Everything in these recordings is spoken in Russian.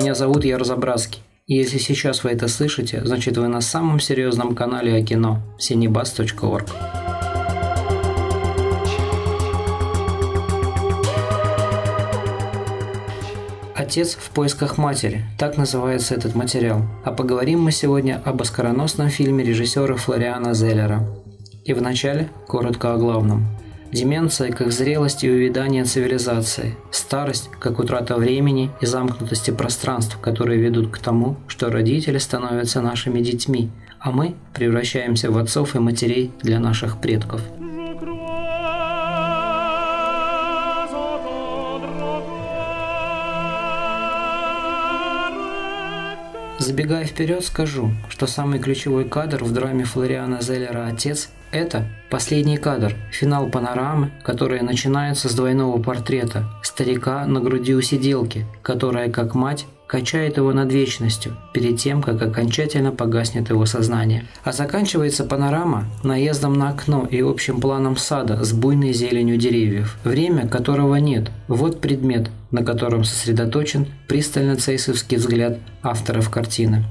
Меня зовут Яр Забрацкий. И если сейчас вы это слышите, значит вы на самом серьезном канале о кино – cinebus.org. «Отец в поисках матери» – так называется этот материал. А поговорим мы сегодня об оскароносном фильме режиссера Флориана Зеллера. И вначале коротко о главном. Деменция как зрелость и увядание цивилизации, старость как утрата времени и замкнутости пространств, которые ведут к тому, что родители становятся нашими детьми, а мы превращаемся в отцов и матерей для наших предков – Забегая вперед, скажу, что самый ключевой кадр в драме Флориана Зеллера «Отец» – это последний кадр, финал панорамы, которая начинается с двойного портрета старика на груди у сиделки, которая, как мать, качает его над вечностью, перед тем, как окончательно погаснет его сознание. А заканчивается панорама наездом на окно и общим планом сада с буйной зеленью деревьев. Время, которого нет. Вот предмет, на котором сосредоточен пристально цейсовский взгляд авторов картины.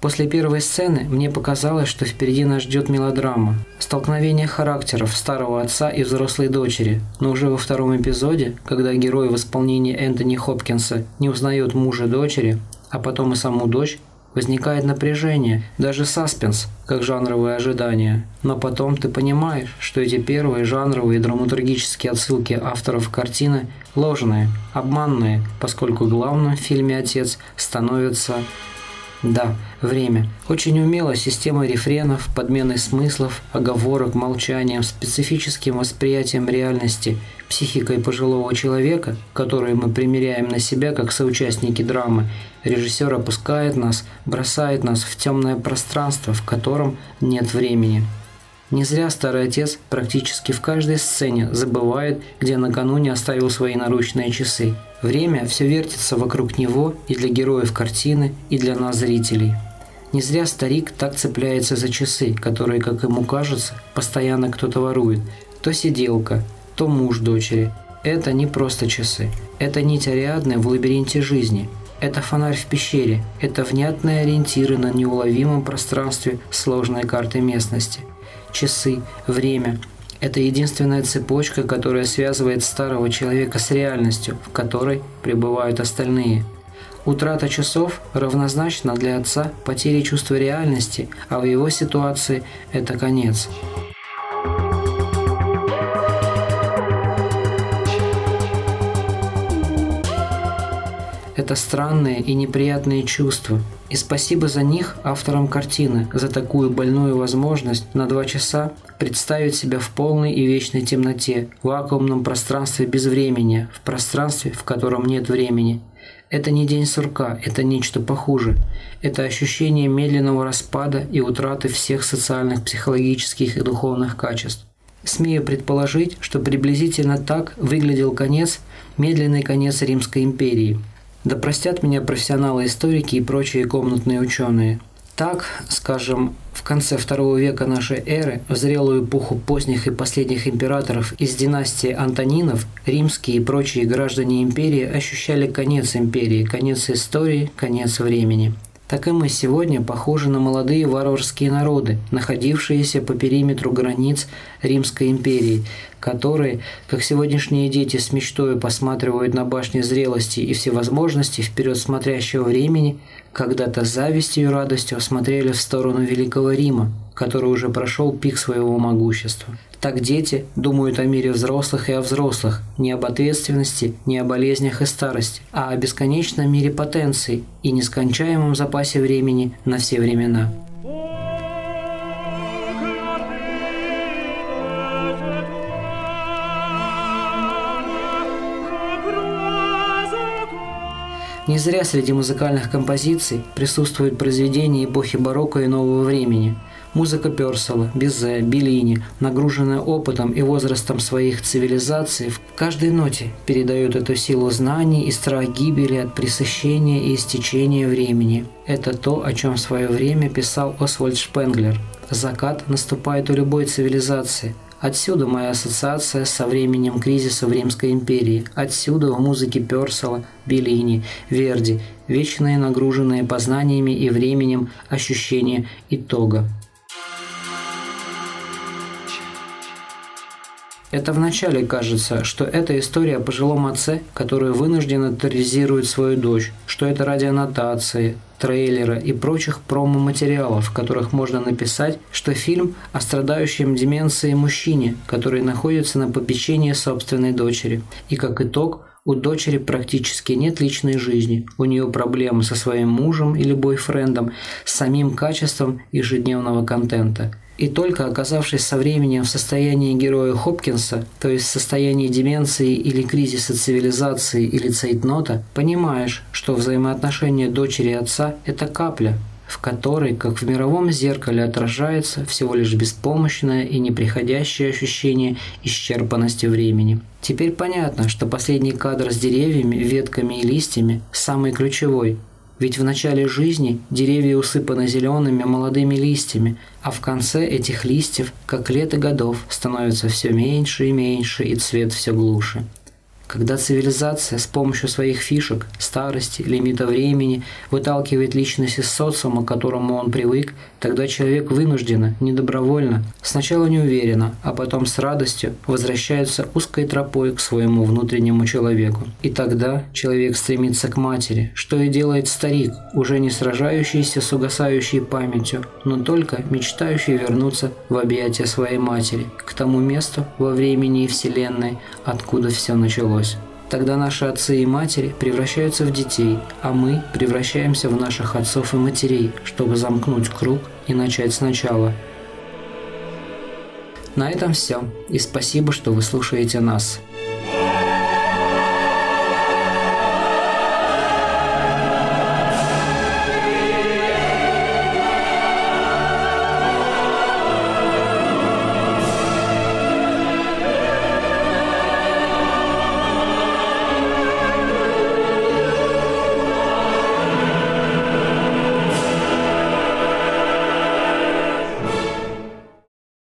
После первой сцены мне показалось, что впереди нас ждет мелодрама. Столкновение характеров старого отца и взрослой дочери. Но уже во втором эпизоде, когда герой в исполнении Энтони Хопкинса не узнает мужа дочери, а потом и саму дочь, возникает напряжение, даже саспенс, как жанровое ожидание. Но потом ты понимаешь, что эти первые жанровые драматургические отсылки авторов картины ложные, обманные, поскольку главным в фильме «Отец» становится да, время. Очень умело система рефренов, подменой смыслов, оговорок, молчанием, специфическим восприятием реальности, психикой пожилого человека, которую мы примеряем на себя как соучастники драмы, режиссер опускает нас, бросает нас в темное пространство, в котором нет времени. Не зря старый отец практически в каждой сцене забывает, где накануне оставил свои наручные часы. Время все вертится вокруг него и для героев картины, и для нас, зрителей. Не зря старик так цепляется за часы, которые, как ему кажется, постоянно кто-то ворует. То сиделка, то муж дочери. Это не просто часы. Это нить Ариадны в лабиринте жизни. Это фонарь в пещере. Это внятные ориентиры на неуловимом пространстве сложной карты местности – часы, время. Это единственная цепочка, которая связывает старого человека с реальностью, в которой пребывают остальные. Утрата часов равнозначна для отца потере чувства реальности, а в его ситуации это конец. Это странные и неприятные чувства, и спасибо за них авторам картины, за такую больную возможность на два часа представить себя в полной и вечной темноте, в вакуумном пространстве без времени, в пространстве, в котором нет времени. Это не день сурка, это нечто похуже. Это ощущение медленного распада и утраты всех социальных, психологических и духовных качеств. Смею предположить, что приблизительно так выглядел конец, медленный конец Римской империи – да простят меня профессионалы-историки и прочие комнатные ученые. Так, скажем, в конце второго века нашей эры, в зрелую эпоху поздних и последних императоров из династии Антонинов, римские и прочие граждане империи ощущали конец империи, конец истории, конец времени так и мы сегодня похожи на молодые варварские народы, находившиеся по периметру границ Римской империи, которые, как сегодняшние дети с мечтой посматривают на башни зрелости и всевозможности вперед смотрящего времени, когда-то завистью и радостью смотрели в сторону Великого Рима, который уже прошел пик своего могущества. Так дети думают о мире взрослых и о взрослых, не об ответственности, не о болезнях и старости, а о бесконечном мире потенций и нескончаемом запасе времени на все времена. Не зря среди музыкальных композиций присутствуют произведения эпохи барокко и нового времени – Музыка Персела, Бизе, Беллини, нагруженная опытом и возрастом своих цивилизаций, в каждой ноте передает эту силу знаний и страх гибели от пресыщения и истечения времени. Это то, о чем в свое время писал Освальд Шпенглер. Закат наступает у любой цивилизации – Отсюда моя ассоциация со временем кризиса в Римской империи. Отсюда в музыке Персела, Беллини, Верди, вечные нагруженные познаниями и временем ощущения итога. Это вначале кажется, что это история о пожилом отце, который вынужденно терроризирует свою дочь, что это ради аннотации, трейлера и прочих промо-материалов, в которых можно написать, что фильм о страдающем деменцией мужчине, который находится на попечении собственной дочери. И как итог, у дочери практически нет личной жизни, у нее проблемы со своим мужем или бойфрендом, с самим качеством ежедневного контента – и только оказавшись со временем в состоянии героя Хопкинса, то есть в состоянии деменции или кризиса цивилизации или цейтнота, понимаешь, что взаимоотношения дочери и отца – это капля, в которой, как в мировом зеркале, отражается всего лишь беспомощное и неприходящее ощущение исчерпанности времени. Теперь понятно, что последний кадр с деревьями, ветками и листьями самый ключевой, ведь в начале жизни деревья усыпаны зелеными молодыми листьями, а в конце этих листьев, как лето годов, становится все меньше и меньше, и цвет все глуше. Когда цивилизация с помощью своих фишек, старости, лимита времени выталкивает личность из социума, к которому он привык, тогда человек вынужденно, недобровольно, сначала неуверенно, а потом с радостью возвращается узкой тропой к своему внутреннему человеку. И тогда человек стремится к матери, что и делает старик, уже не сражающийся с угасающей памятью, но только мечтающий вернуться в объятия своей матери, к тому месту во времени и вселенной, откуда все началось. Тогда наши отцы и матери превращаются в детей, а мы превращаемся в наших отцов и матерей, чтобы замкнуть круг и начать сначала. На этом все. И спасибо, что вы слушаете нас.